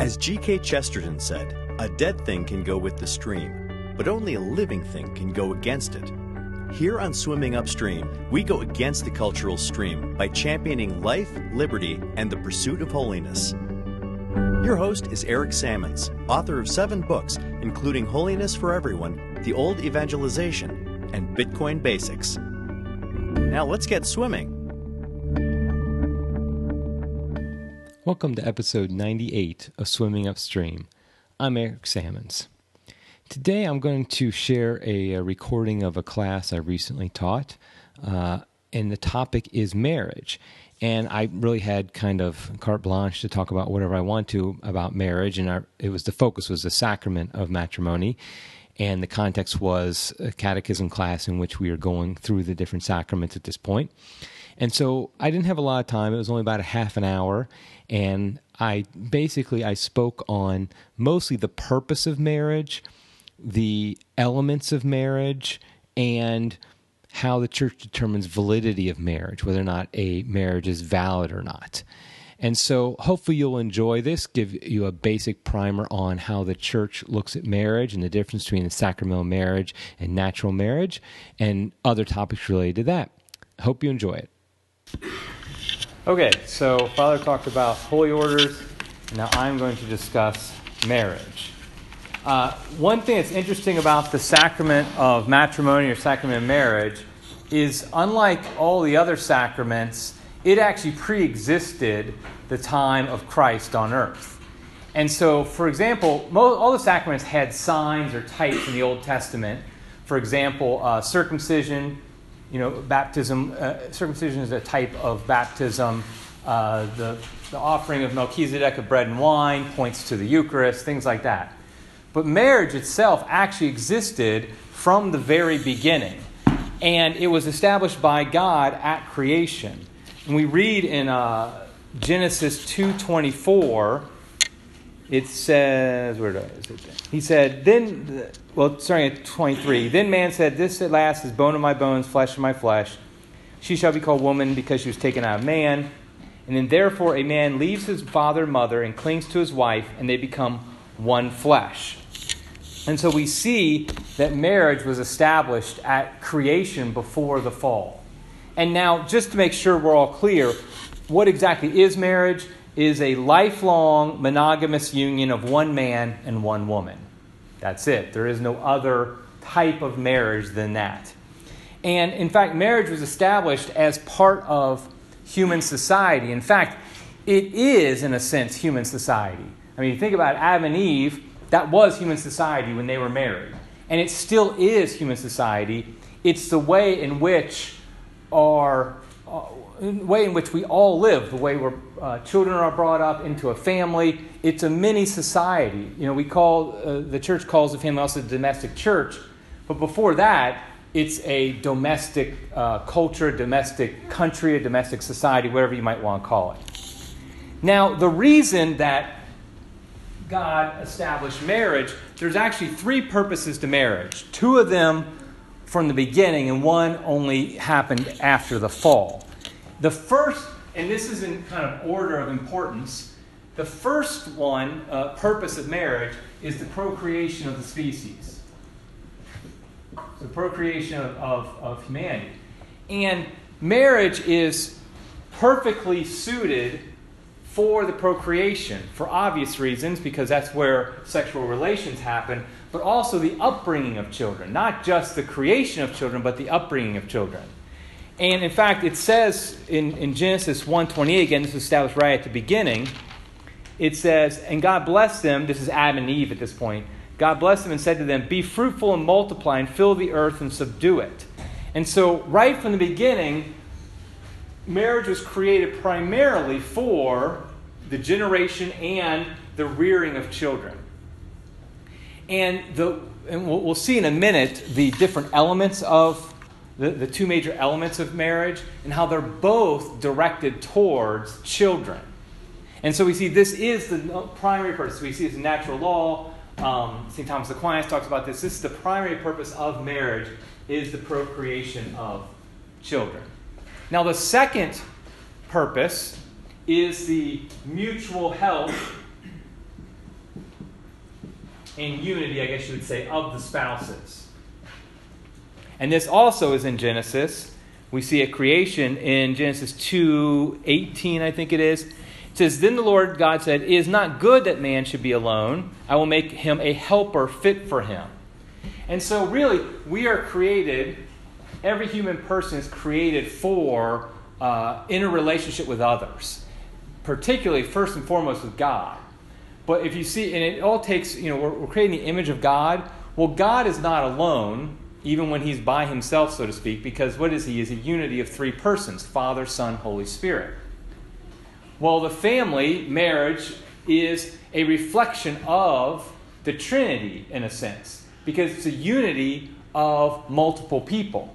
As G.K. Chesterton said, a dead thing can go with the stream, but only a living thing can go against it. Here on Swimming Upstream, we go against the cultural stream by championing life, liberty, and the pursuit of holiness. Your host is Eric Sammons, author of seven books, including Holiness for Everyone, The Old Evangelization, and Bitcoin Basics. Now let's get swimming. Welcome to episode 98 of Swimming Upstream. I'm Eric Sammons. Today I'm going to share a, a recording of a class I recently taught, uh, and the topic is marriage. And I really had kind of carte blanche to talk about whatever I want to about marriage, and our, it was the focus was the sacrament of matrimony, and the context was a catechism class in which we are going through the different sacraments at this point. And so I didn't have a lot of time. It was only about a half an hour, and I basically I spoke on mostly the purpose of marriage, the elements of marriage, and how the church determines validity of marriage, whether or not a marriage is valid or not. And so hopefully you'll enjoy this, give you a basic primer on how the church looks at marriage and the difference between the sacramental marriage and natural marriage and other topics related to that. Hope you enjoy it. Okay, so Father talked about holy orders. Now I'm going to discuss marriage. Uh, one thing that's interesting about the sacrament of matrimony or sacrament of marriage is unlike all the other sacraments, it actually pre existed the time of Christ on earth. And so, for example, all the sacraments had signs or types in the Old Testament. For example, uh, circumcision, you know, baptism, uh, circumcision is a type of baptism. Uh, the, the offering of Melchizedek of bread and wine points to the Eucharist, things like that. But marriage itself actually existed from the very beginning. And it was established by God at creation. And we read in uh, Genesis 2.24, it says, where is it? He said, then, well, starting at 23, then man said, This at last is bone of my bones, flesh of my flesh. She shall be called woman because she was taken out of man. And then therefore a man leaves his father and mother and clings to his wife, and they become one flesh. And so we see that marriage was established at creation before the fall. And now, just to make sure we're all clear, what exactly is marriage? Is a lifelong monogamous union of one man and one woman. That's it. There is no other type of marriage than that. And in fact, marriage was established as part of human society. In fact, it is, in a sense, human society. I mean, you think about Adam and Eve, that was human society when they were married. And it still is human society. It's the way in which our uh, way in which we all live, the way where uh, children are brought up into a family. It's a mini society. You know, we call uh, the church calls the family also the domestic church, but before that, it's a domestic uh, culture, domestic country, a domestic society, whatever you might want to call it. Now, the reason that God established marriage, there's actually three purposes to marriage. Two of them from the beginning, and one only happened after the fall. The first, and this is in kind of order of importance, the first one, uh, purpose of marriage, is the procreation of the species. The procreation of, of, of humanity. And marriage is perfectly suited for the procreation for obvious reasons, because that's where sexual relations happen, but also the upbringing of children. Not just the creation of children, but the upbringing of children. And in fact, it says in, in Genesis 1.28, again, this is established right at the beginning, it says, And God blessed them, this is Adam and Eve at this point, God blessed them and said to them, Be fruitful and multiply and fill the earth and subdue it. And so, right from the beginning, marriage was created primarily for the generation and the rearing of children. And, the, and we'll, we'll see in a minute the different elements of the, the two major elements of marriage and how they're both directed towards children. And so we see this is the primary purpose. We see it's natural law. Um, St. Thomas Aquinas talks about this. This is the primary purpose of marriage is the procreation of children. Now, the second purpose is the mutual help and unity, I guess you would say, of the spouses. And this also is in Genesis. We see a creation in Genesis 2 18, I think it is. It says, Then the Lord God said, It is not good that man should be alone. I will make him a helper fit for him. And so, really, we are created, every human person is created for uh, in a relationship with others, particularly, first and foremost, with God. But if you see, and it all takes, you know, we're, we're creating the image of God. Well, God is not alone, even when he's by himself, so to speak, because what is he? Is a unity of three persons Father, Son, Holy Spirit. Well, the family, marriage, is a reflection of the Trinity in a sense, because it's a unity of multiple people.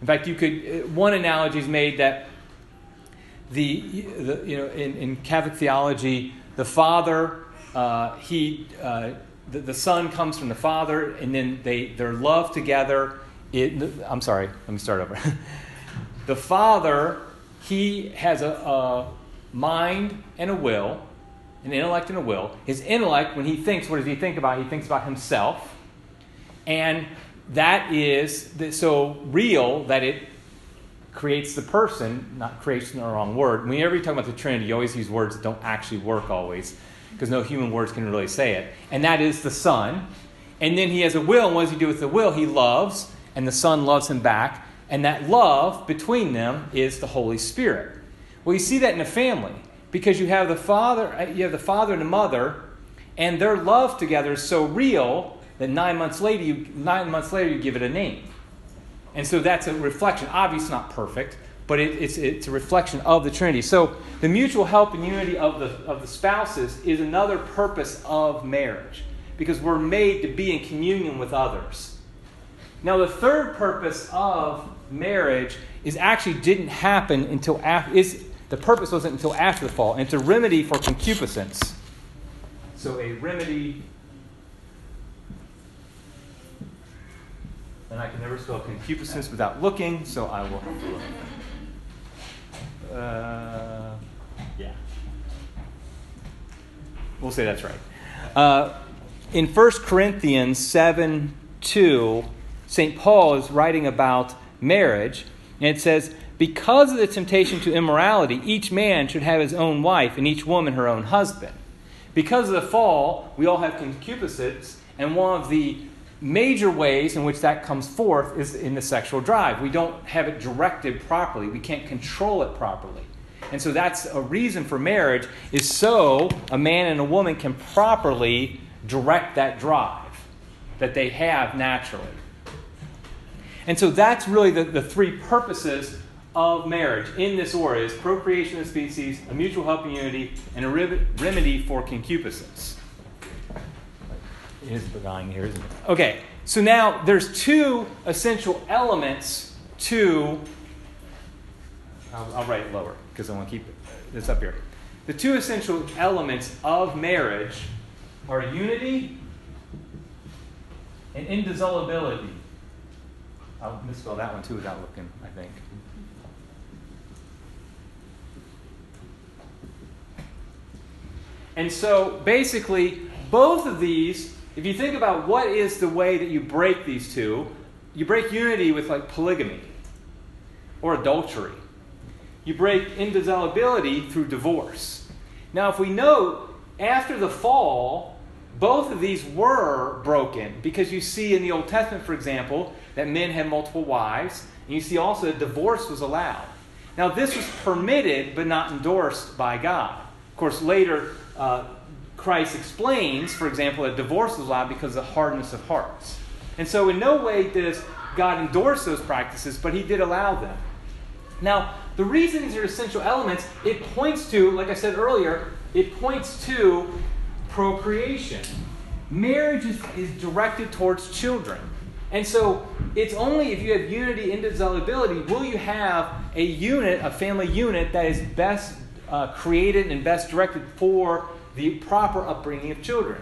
In fact, you could, one analogy is made that the, the you know, in, in Catholic theology, the Father uh, he, uh, the, the, son comes from the father, and then they, they're loved together. It, I'm sorry, let me start over. the father, he has a, a mind and a will, an intellect and a will. His intellect, when he thinks, what does he think about? He thinks about himself. And that is so real that it creates the person, not creation, the wrong word. Whenever you talk about the Trinity, you always use words that don't actually work always because no human words can really say it. And that is the Son. And then he has a will, and what does he do with the will? He loves, and the Son loves him back. And that love between them is the Holy Spirit. Well, you see that in a family because you have the father, uh, you have the father and the mother, and their love together is so real that nine months later, you, nine months later, you give it a name. And so that's a reflection. Obviously, not perfect, but it, it's, it's a reflection of the Trinity. So the mutual help and unity of the, of the spouses is another purpose of marriage because we're made to be in communion with others. Now, the third purpose of marriage is actually didn't happen until after, is, the purpose wasn't until after the fall, and it's a remedy for concupiscence. So, a remedy, and I can never spell concupiscence without looking, so I will have to look. Uh, yeah. We'll say that's right. Uh, in 1 Corinthians 7 2, St. Paul is writing about marriage, and it says, Because of the temptation to immorality, each man should have his own wife, and each woman her own husband. Because of the fall, we all have concupiscence, and one of the major ways in which that comes forth is in the sexual drive. We don't have it directed properly. We can't control it properly. And so that's a reason for marriage is so a man and a woman can properly direct that drive that they have naturally. And so that's really the, the three purposes of marriage in this order is procreation of species, a mutual help and unity, and a remedy for concupiscence is here, isn't it? Okay, so now there's two essential elements to. I'll, I'll write it lower because I want to keep this up here. The two essential elements of marriage are unity and indissolubility. I'll misspell that one too without looking, I think. And so basically, both of these if you think about what is the way that you break these two, you break unity with like polygamy or adultery. You break indissolubility through divorce. Now, if we note, after the fall, both of these were broken because you see in the Old Testament, for example, that men had multiple wives, and you see also that divorce was allowed. Now, this was permitted but not endorsed by God. Of course, later, uh, Christ explains, for example, that divorce is allowed because of the hardness of hearts. And so, in no way does God endorse those practices, but He did allow them. Now, the reason these are essential elements, it points to, like I said earlier, it points to procreation. Marriage is, is directed towards children. And so, it's only if you have unity, and indissolubility, will you have a unit, a family unit that is best uh, created and best directed for the proper upbringing of children.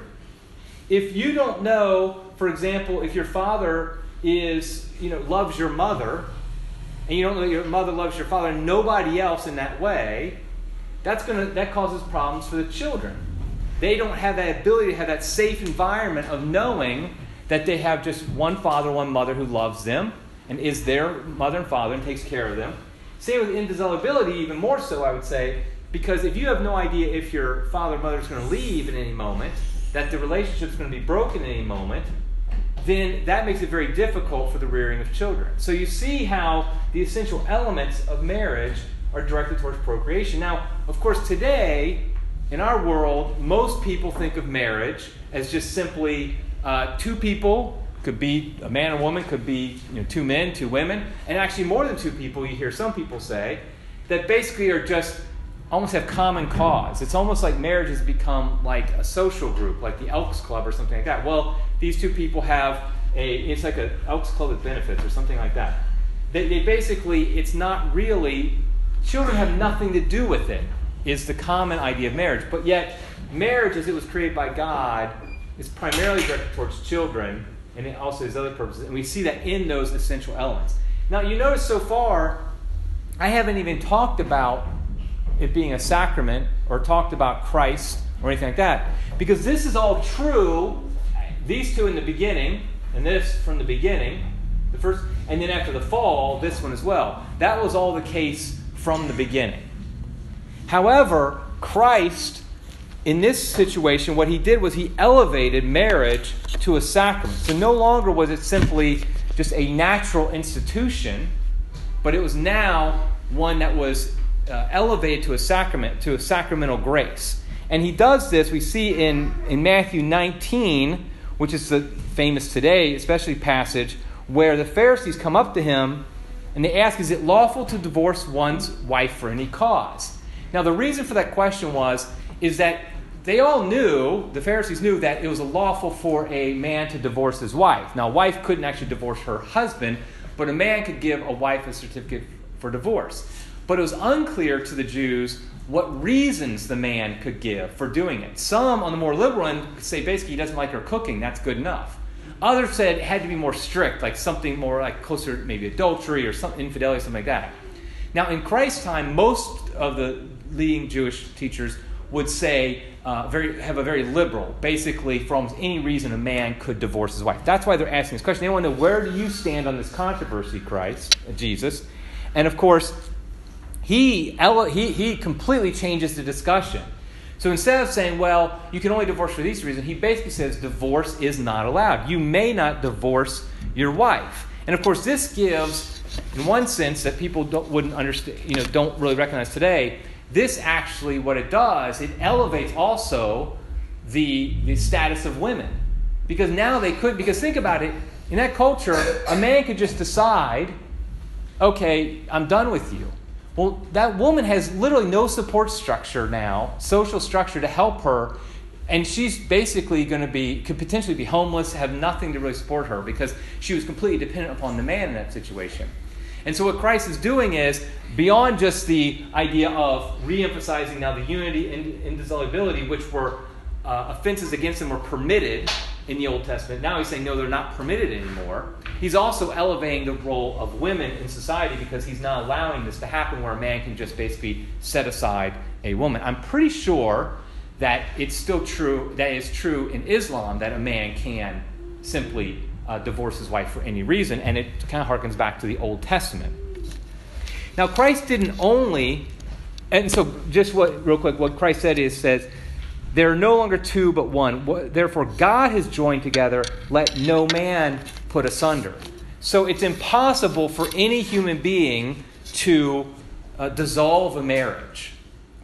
If you don't know, for example, if your father is, you know, loves your mother, and you don't know that your mother loves your father, nobody else in that way, that's gonna that causes problems for the children. they don't have that ability to have that safe environment of knowing that they have just one father, one mother who loves them and is their mother and father and takes care of them. Same with indissolubility, even more so, I would say, because if you have no idea if your father or mother is going to leave at any moment, that the relationship is going to be broken at any moment, then that makes it very difficult for the rearing of children. So you see how the essential elements of marriage are directed towards procreation. Now, of course, today, in our world, most people think of marriage as just simply uh, two people, could be a man and woman, could be you know, two men, two women, and actually more than two people, you hear some people say, that basically are just almost have common cause. It's almost like marriage has become like a social group, like the Elks Club or something like that. Well, these two people have a, it's like an Elks Club with benefits or something like that. They, they basically, it's not really, children have nothing to do with it, is the common idea of marriage. But yet, marriage, as it was created by God, is primarily directed towards children, and it also has other purposes. And we see that in those essential elements. Now, you notice so far, I haven't even talked about it being a sacrament or talked about Christ or anything like that. Because this is all true, these two in the beginning, and this from the beginning, the first, and then after the fall, this one as well. That was all the case from the beginning. However, Christ, in this situation, what he did was he elevated marriage to a sacrament. So no longer was it simply just a natural institution, but it was now one that was uh, elevated to a sacrament, to a sacramental grace. And he does this, we see in, in Matthew 19, which is the famous today, especially passage, where the Pharisees come up to him and they ask, Is it lawful to divorce one's wife for any cause? Now, the reason for that question was, is that they all knew, the Pharisees knew, that it was lawful for a man to divorce his wife. Now, a wife couldn't actually divorce her husband, but a man could give a wife a certificate for divorce. But it was unclear to the Jews what reasons the man could give for doing it. Some on the more liberal end say basically he doesn't like her cooking, that's good enough. Others said it had to be more strict, like something more like closer, to maybe adultery or some infidelity, something like that. Now, in Christ's time, most of the leading Jewish teachers would say uh, very have a very liberal, basically for almost any reason a man could divorce his wife. That's why they're asking this question. They want to know where do you stand on this controversy, Christ, Jesus, and of course he, he, he completely changes the discussion. So instead of saying, well, you can only divorce for these reasons, he basically says divorce is not allowed. You may not divorce your wife. And of course, this gives, in one sense, that people don't, wouldn't understand, you know, don't really recognize today. This actually, what it does, it elevates also the, the status of women. Because now they could, because think about it, in that culture, a man could just decide, okay, I'm done with you. Well, that woman has literally no support structure now, social structure to help her. And she's basically going to be, could potentially be homeless, have nothing to really support her because she was completely dependent upon the man in that situation. And so, what Christ is doing is, beyond just the idea of re emphasizing now the unity and indissolubility, which were uh, offenses against them were permitted in the Old Testament. Now he's saying, no, they're not permitted anymore. He's also elevating the role of women in society because he's not allowing this to happen where a man can just basically set aside a woman. I'm pretty sure that it's still true, that is true in Islam, that a man can simply uh, divorce his wife for any reason, and it kind of harkens back to the Old Testament. Now, Christ didn't only, and so just what, real quick, what Christ said is, says, there are no longer two but one. Therefore, God has joined together. Let no man put asunder. So it's impossible for any human being to uh, dissolve a marriage.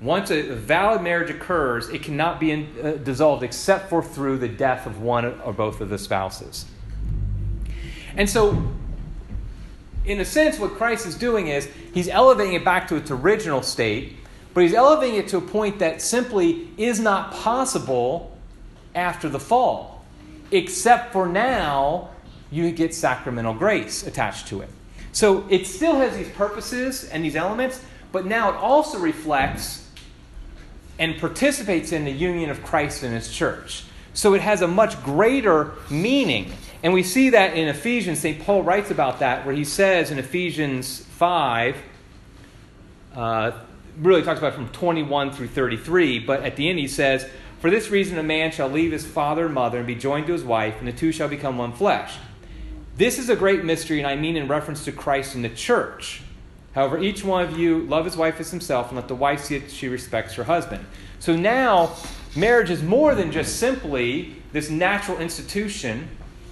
Once a, valid marriage occurs, it cannot be in, uh, dissolved except for through the death of one or both of the spouses. And so, in a sense, what Christ is doing is he's elevating it back to its original state but he's elevating it to a point that simply is not possible after the fall, except for now you get sacramental grace attached to it. So it still has these purposes and these elements, but now it also reflects and participates in the union of Christ and his church. So it has a much greater meaning. And we see that in Ephesians. St. Paul writes about that, where he says in Ephesians 5, uh, really talks about from 21 through 33, but at the end he says, For this reason, a man shall leave his father and mother and be joined to his wife, and the two shall become one flesh. This is a great mystery, and I mean in reference to Christ and the church. However, each one of you love his wife as himself, and let the wife see that she respects her husband. So now, marriage is more than just simply this natural institution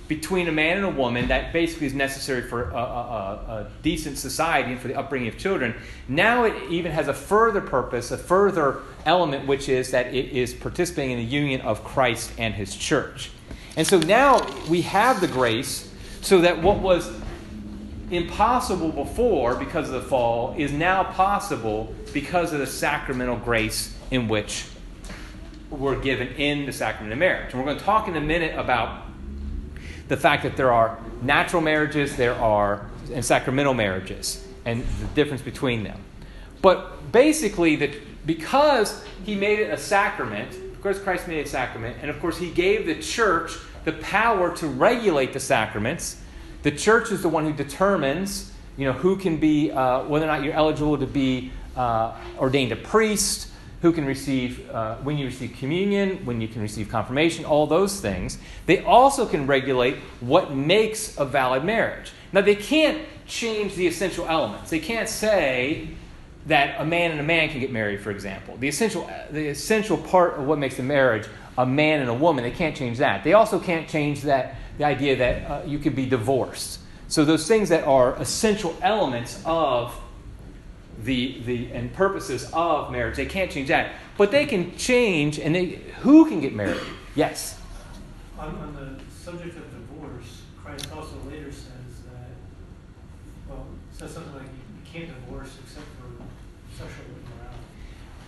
between a man and a woman that basically is necessary for a, a, a, decent society and for the upbringing of children. Now it even has a further purpose, a further element, which is that it is participating in the union of Christ and his church. And so now we have the grace so that what was impossible before because of the fall is now possible because of the sacramental grace in which we're given in the sacrament of marriage. And we're going to talk in a minute about the fact that there are natural marriages, there are and sacramental marriages, and the difference between them. But basically, that because he made it a sacrament, of course, Christ made it a sacrament, and of course, he gave the church the power to regulate the sacraments. The church is the one who determines, you know, who can be, uh, whether or not you're eligible to be uh, ordained a priest, who can receive, uh, when you receive communion, when you can receive confirmation, all those things. They also can regulate what makes a valid marriage. Now, they can't change the essential elements. They can't say that a man and a man can get married, for example. The essential, the essential part of what makes a marriage a man and a woman, they can't change that. They also can't change that, the idea that uh, you could be divorced. So, those things that are essential elements of the, the and purposes of marriage. They can't change that. But they can change and they who can get married? Yes. On, on the subject of divorce, Christ also later says that well says something like you can't divorce except for sexual immorality.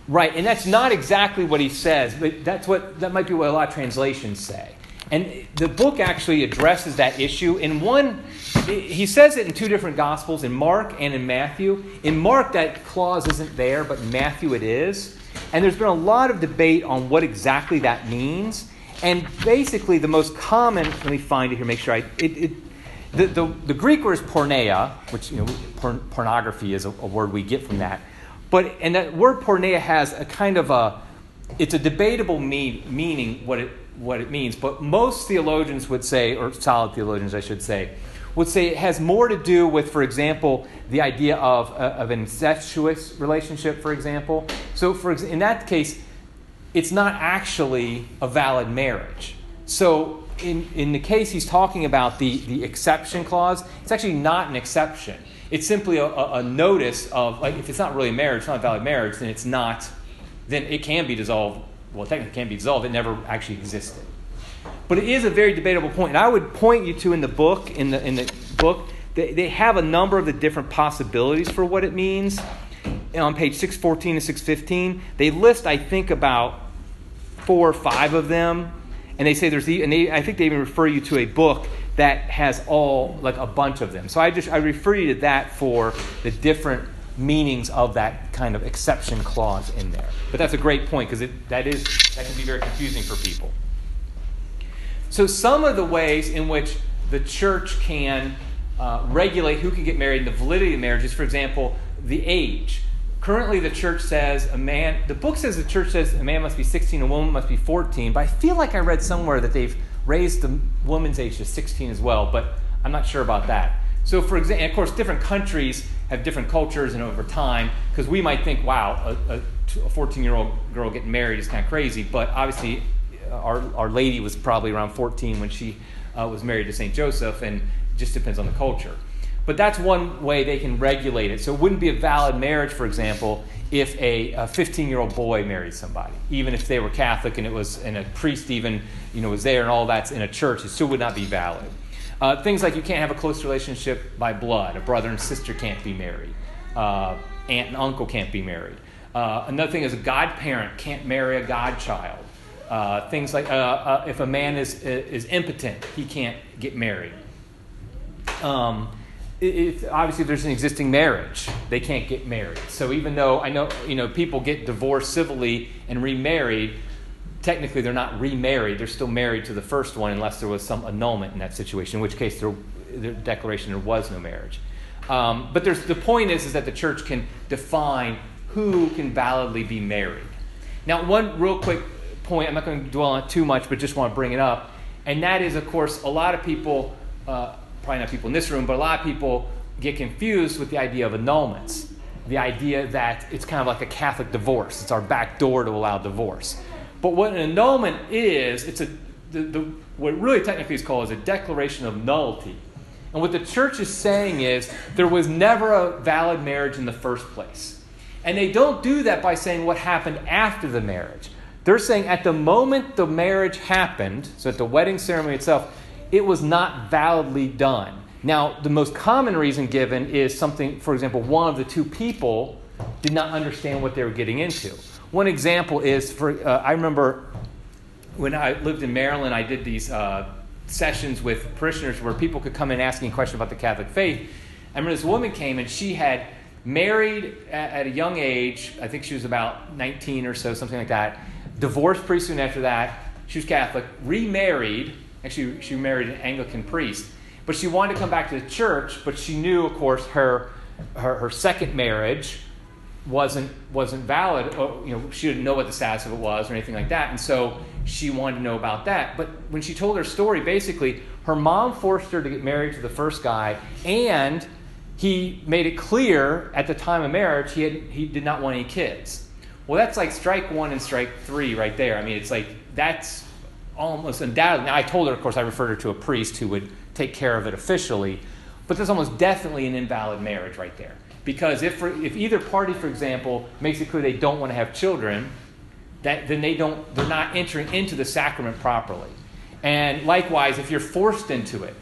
Right, and that's not exactly what he says, but that's what that might be what a lot of translations say. And the book actually addresses that issue. In one, he says it in two different Gospels, in Mark and in Matthew. In Mark, that clause isn't there, but Matthew it is. And there's been a lot of debate on what exactly that means. And basically, the most common, let me find it here, make sure I. It, it, the, the, the, Greek word is porneia, which, you know, porn, pornography is a, a, word we get from that. But, and that word porneia has a kind of a, it's a debatable mean, meaning, what it, what it means, but most theologians would say, or solid theologians, I should say, would say it has more to do with, for example, the idea of, uh, of an incestuous relationship, for example. So, for in that case, it's not actually a valid marriage. So, in, in the case he's talking about the, the exception clause, it's actually not an exception. It's simply a, a, notice of, like, if it's not really marriage, it's not a valid marriage, then it's not, then it can be dissolved well, technically can't be dissolved. It never actually existed. But it is a very debatable point. And I would point you to in the book, in the, in the book, they, they have a number of the different possibilities for what it means. And on page 614 and 615, they list, I think, about four or five of them. And they say there's, and they, I think they even refer you to a book that has all, like a bunch of them. So I just, I refer you to that for the different meanings of that kind of exception clause in there. But that's a great point because that is that can be very confusing for people. So some of the ways in which the church can uh, regulate who can get married and the validity of marriages, for example, the age. Currently, the church says a man. The book says the church says a man must be 16, a woman must be 14. But I feel like I read somewhere that they've raised the woman's age to 16 as well. But I'm not sure about that. So, for example, of course, different countries have different cultures and over time, because we might think, wow, a 14 year old girl getting married is kind of crazy, but obviously, uh, our, our lady was probably around 14 when she uh, was married to St. Joseph, and it just depends on the culture. But that's one way they can regulate it. So it wouldn't be a valid marriage, for example, if a 15 year old boy married somebody, even if they were Catholic and it was and a priest even you know was there and all that's in a church, it still would not be valid. Uh, things like you can't have a close relationship by blood. A brother and sister can't be married. Uh, aunt and uncle can't be married. Uh, another thing is a godparent can't marry a godchild. Uh, things like uh, uh, if a man is, is impotent, he can't get married. Um, if, obviously, if there's an existing marriage, they can't get married. So even though I know you know people get divorced civilly and remarried, technically they're not remarried, they're still married to the first one unless there was some annulment in that situation, in which case there, the declaration there was no marriage. Um, but the point is, is that the church can define who can validly be married. Now, one real quick point, I'm not going to dwell on too much, but just want to bring it up. And that is, of course, a lot of people, uh, probably not people in this room, but a lot of people get confused with the idea of annulments. The idea that it's kind of like a Catholic divorce, it's our back door to allow divorce. But what an annulment is, it's a, the, the, what really technically is called is a declaration of nullity. And what the church is saying is there was never a valid marriage in the first place. And they don't do that by saying what happened after the marriage. They're saying at the moment the marriage happened, so at the wedding ceremony itself, it was not validly done. Now, the most common reason given is something, for example, one of the two people did not understand what they were getting into. One example is for, uh, I remember when I lived in Maryland, I did these uh, sessions with parishioners where people could come in asking questions about the Catholic faith. I remember this woman came and she had married at, at a young age, I think she was about 19 or so, something like that divorced pretty soon after that. She was Catholic, remarried. Actually, she married an Anglican priest. But she wanted to come back to the church, but she knew, of course, her, her, her second marriage wasn't, wasn't valid. Or, you know, she didn't know what the status of it was or anything like that. And so she wanted to know about that. But when she told her story, basically, her mom forced her to get married to the first guy, and he made it clear at the time of marriage he, had, he did not want any kids. Well, that's like strike one and strike three right there. I mean, it's like that's almost undoubtedly. Now, I told her, of course, I referred her to a priest who would take care of it officially, but there's almost definitely an invalid marriage right there. Because if, if either party, for example, makes it clear they don't want to have children, that, then they don't, they're not entering into the sacrament properly. And likewise, if you're forced into it,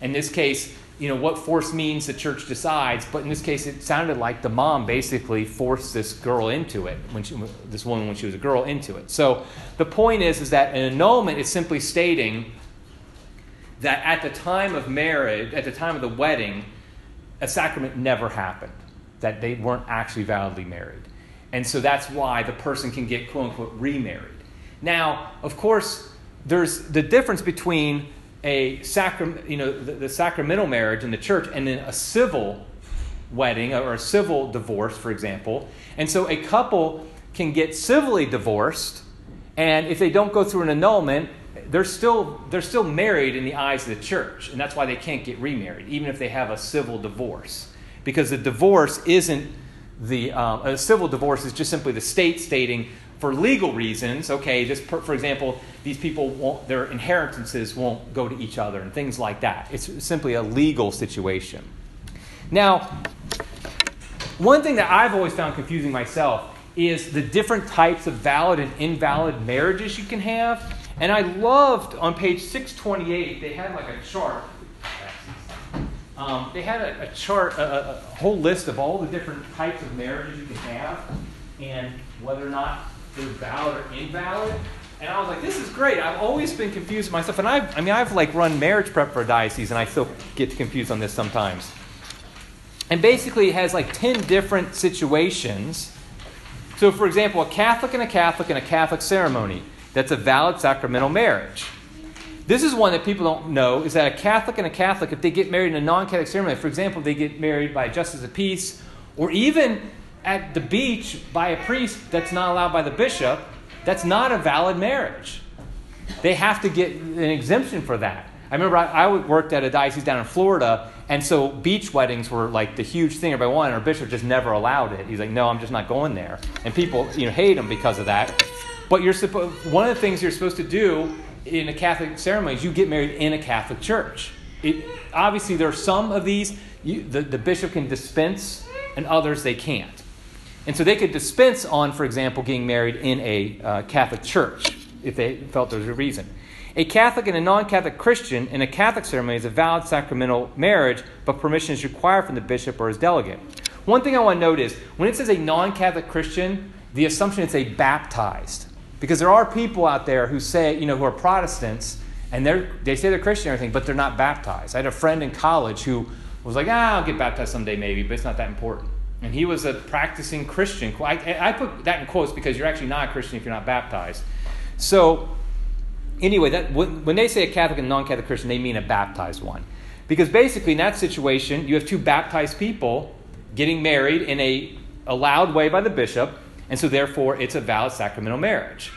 in this case, you know, what force means the church decides. But in this case, it sounded like the mom basically forced this girl into it, when she, this woman when she was a girl into it. So the point is, is that an annulment is simply stating that at the time of marriage, at the time of the wedding, a sacrament never happened, that they weren't actually validly married. And so that's why the person can get quote unquote remarried. Now, of course, there's the difference between a sacrament, you know, the, the, sacramental marriage in the church and then a civil wedding or a civil divorce, for example. And so a couple can get civilly divorced, and if they don't go through an annulment, they're still they're still married in the eyes of the church, and that's why they can't get remarried, even if they have a civil divorce, because the divorce isn't the um, a civil divorce is just simply the state stating for legal reasons, okay, just per, for example, these people won't, their inheritances won't go to each other and things like that. It's simply a legal situation. Now, one thing that I've always found confusing myself is the different types of valid and invalid marriages you can have. And I loved on page 628, they had like a chart. Um, they had a, a chart, a, a whole list of all the different types of marriages you can have and whether or not they're valid or invalid. And I was like, this is great. I've always been confused myself. And I've, I mean, I've like run marriage prep for a diocese, and I still get confused on this sometimes. And basically, it has like 10 different situations. So, for example, a Catholic and a Catholic and a Catholic ceremony. That's a valid sacramental marriage. This is one that people don't know is that a Catholic and a Catholic, if they get married in a non Catholic ceremony, for example, they get married by a justice of peace, or even at the beach by a priest that's not allowed by the bishop, that's not a valid marriage. They have to get an exemption for that. I remember I, I worked at a diocese down in Florida, and so beach weddings were like the huge thing everybody wanted. Our bishop just never allowed it. He's like, no, I'm just not going there. And people, you know, hate him because of that. But you're supposed one of the things you're supposed to do in a Catholic ceremony you get married in a Catholic church. It, obviously, there are some of these you, the, the bishop can dispense, and others they can't. And so they could dispense on, for example, getting married in a uh, Catholic church if they felt there was a reason. A Catholic and a non Catholic Christian in a Catholic ceremony is a valid sacramental marriage, but permission is required from the bishop or his delegate. One thing I want to note is when it says a non Catholic Christian, the assumption it's a baptized. Because there are people out there who say, you know, who are Protestants, and they're, they say they're Christian and everything, but they're not baptized. I had a friend in college who was like, ah, I'll get baptized someday maybe, but it's not that important. And he was a practicing Christian. I, I put that in quotes because you're actually not a Christian if you're not baptized. So, anyway, that, when they say a Catholic and non Catholic Christian, they mean a baptized one. Because basically, in that situation, you have two baptized people getting married in a allowed way by the bishop, and so therefore it's a valid sacramental marriage.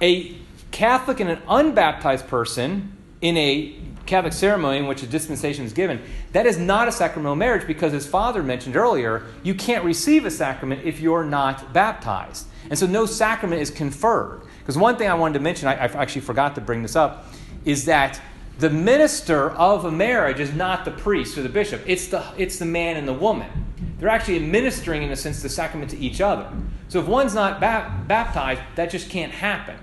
a Catholic and an unbaptized person in a Catholic ceremony in which a dispensation is given, that is not a sacramental marriage because, as Father mentioned earlier, you can't receive a sacrament if you're not baptized. And so no sacrament is conferred. Because one thing I wanted to mention, I, I actually forgot to bring this up, is that the minister of a marriage is not the priest or the bishop, it's the, it's the man and the woman. They're actually administering, in a sense, the sacrament to each other. So if one's not ba- baptized, that just can't happen.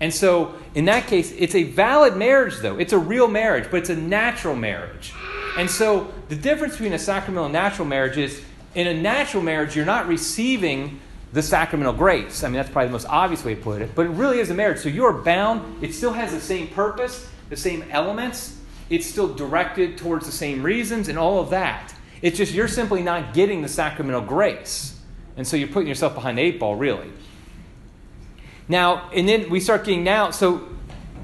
And so, in that case, it's a valid marriage, though. It's a real marriage, but it's a natural marriage. And so, the difference between a sacramental and natural marriage is in a natural marriage, you're not receiving the sacramental grace. I mean, that's probably the most obvious way to put it, but it really is a marriage. So, you're bound, it still has the same purpose, the same elements, it's still directed towards the same reasons, and all of that. It's just you're simply not getting the sacramental grace. And so, you're putting yourself behind the eight ball, really. Now, and then we start getting now, so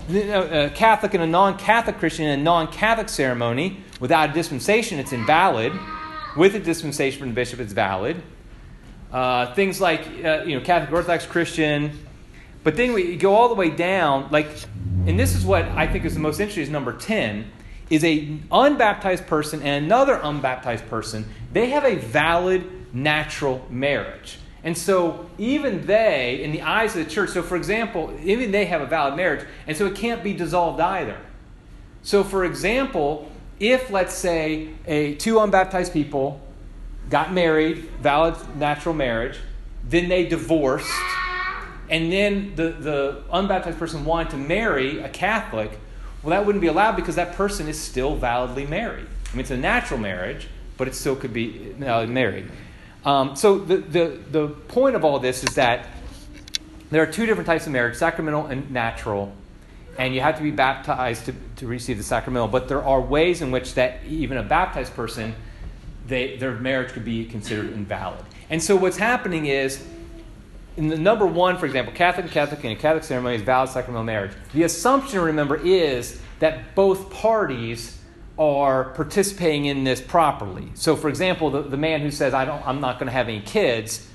a Catholic and a non Catholic Christian in a non Catholic ceremony, without a dispensation, it's invalid. With a dispensation from the bishop, it's valid. Uh, things like, uh, you know, Catholic Orthodox Christian. But then we go all the way down, like, and this is what I think is the most interesting is number 10, is a unbaptized person and another unbaptized person, they have a valid natural marriage. And so, even they, in the eyes of the church, so for example, even they have a valid marriage, and so it can't be dissolved either. So, for example, if, let's say, a, two unbaptized people got married, valid natural marriage, then they divorced, and then the, the unbaptized person wanted to marry a Catholic, well, that wouldn't be allowed because that person is still validly married. I mean, it's a natural marriage, but it still could be married. Um, so the, the, the point of all this is that there are two different types of marriage sacramental and natural and you have to be baptized to, to receive the sacramental but there are ways in which that even a baptized person they, their marriage could be considered invalid and so what's happening is in the number one for example catholic and catholic and catholic ceremony is valid sacramental marriage the assumption remember is that both parties are participating in this properly. So, for example, the, the man who says, I don't, I'm not going to have any kids,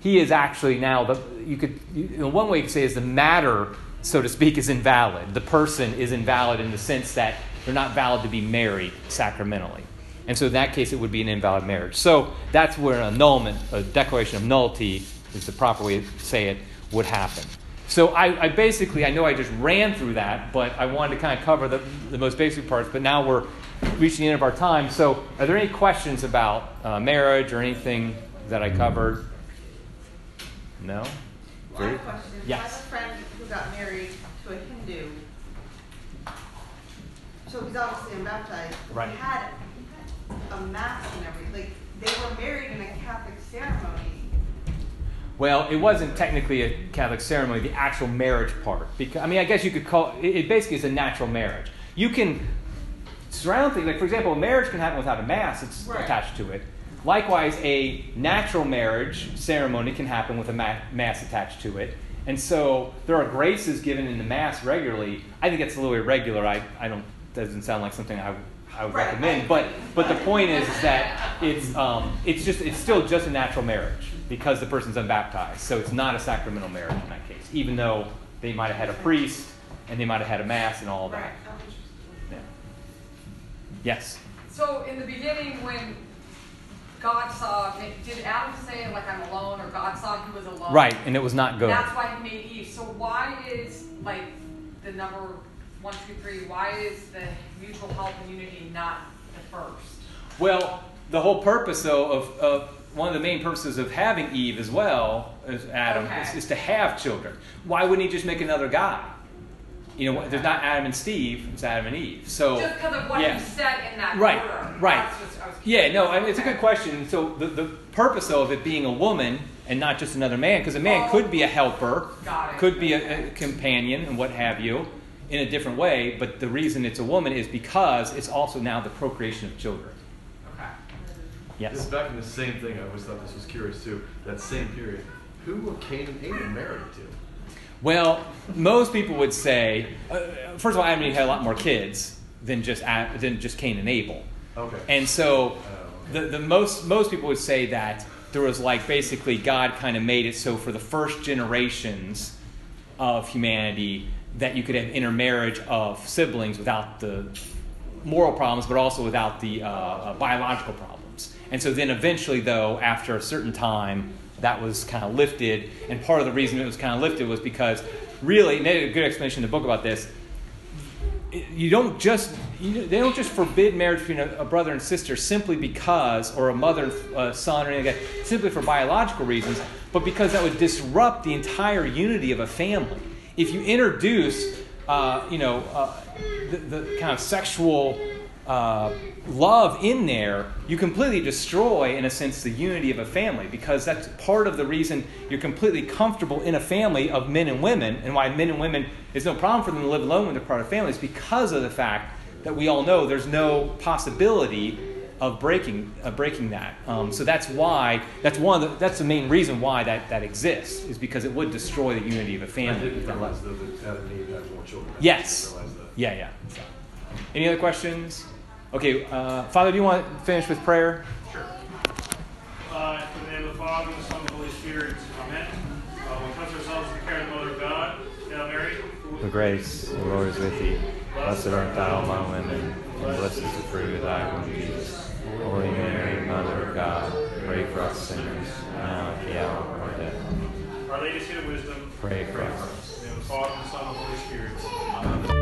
he is actually now, the, you could, you one way you could say is the matter, so to speak, is invalid. The person is invalid in the sense that they're not valid to be married sacramentally. And so, in that case, it would be an invalid marriage. So, that's where an annulment, a declaration of nullity, is the proper way to say it, would happen. So I, I, basically, I know I just ran through that, but I wanted to kind of cover the, the most basic parts. But now we're reaching the end of our time. So, are there any questions about uh, marriage or anything that I covered? No? One question. Yes. I have a friend who got married to a Hindu. So he's obviously unbaptized. Right. He had, he had a mass and everything. Like, they were married in a Catholic ceremony. Well, it wasn't technically a Catholic ceremony, the actual marriage part. Because I mean, I guess you could call it, it basically is a natural marriage. You can surround things. Like, for example, a marriage can happen without a mass it's right. attached to it. Likewise, a natural marriage ceremony can happen with a mass attached to it. And so there are graces given in the mass regularly. I think it's a little irregular. I, I don't doesn't sound like something I, I would right. recommend. But but the point is, is that it's um, it's just it's still just a natural marriage because the person's unbaptized. So it's not a sacramental marriage in that case, even though they might have had a priest and they might have had a mass and all that. Right. Yes. So in the beginning, when God saw, did Adam say like I'm alone, or God saw he was alone? Right, and it was not good. That's why he made Eve. So why is like the number one, two, three? Why is the mutual help and unity not the first? Well, the whole purpose though of, of one of the main purposes of having Eve as well as Adam okay. is, is to have children. Why wouldn't he just make another guy? you know, there's not Adam and Steve, it's Adam and Eve. So just because of what yeah. you said in that right, order. right, yeah, no, I mean, it's a good question. So the, the purpose though of it being a woman and not just another man, because a man oh, could be a helper, could be a, a, companion, and what have you, in a different way. But the reason it's a woman is because it's also now the procreation of children. Okay. Yes. Just back in the same thing, I always thought this was curious too. That same period, who were Cain and Abel married to? Well, most people would say, uh, first of all, Adam and Eve had a lot more kids than just than just Cain and Abel. Okay. And so, the, the most most people would say that there was like basically God kind of made it so for the first generations of humanity that you could have intermarriage of siblings without the moral problems, but also without the uh, uh, biological problems. And so then eventually, though, after a certain time, that was kind of lifted. And part of the reason it was kind of lifted was because really, and a good explanation in the book about this. You don't just you, they don't just forbid marriage between a, a brother and sister simply because, or a mother and uh, son, or anything like that, simply for biological reasons, but because that would disrupt the entire unity of a family. If you introduce, uh, you know, uh, the, the kind of sexual uh, love in there, you completely destroy, in a sense, the unity of a family because that's part of the reason you're completely comfortable in a family of men and women, and why men and women, it's no problem for them to live alone when they're part of families because of the fact that we all know there's no possibility of breaking, uh, breaking that. Um, so that's why, that's one of the, that's the main reason why that, that exists, is because it would destroy the unity of a family. didn't realize though that Adam and Eve had more children. I Yes. didn't realize that. Yeah, yeah. So. Any other questions? Okay, uh, Father, do you want to finish with prayer? Uh, in the name of the Father, and the Son, and the Holy Spirit. Amen. Uh, we'll put ourselves in the care of the Mother of God. Hail Mary. The grace, the Lord is with thee. Blessed art thou among women, and blessed is the fruit of thy womb, Jesus. Holy Mary, Mother of God, pray for us sinners, now and at the hour of our death. Our Lady, Seat of Wisdom. Pray for us. In the name of the Father, and the Son, and the Holy Spirit.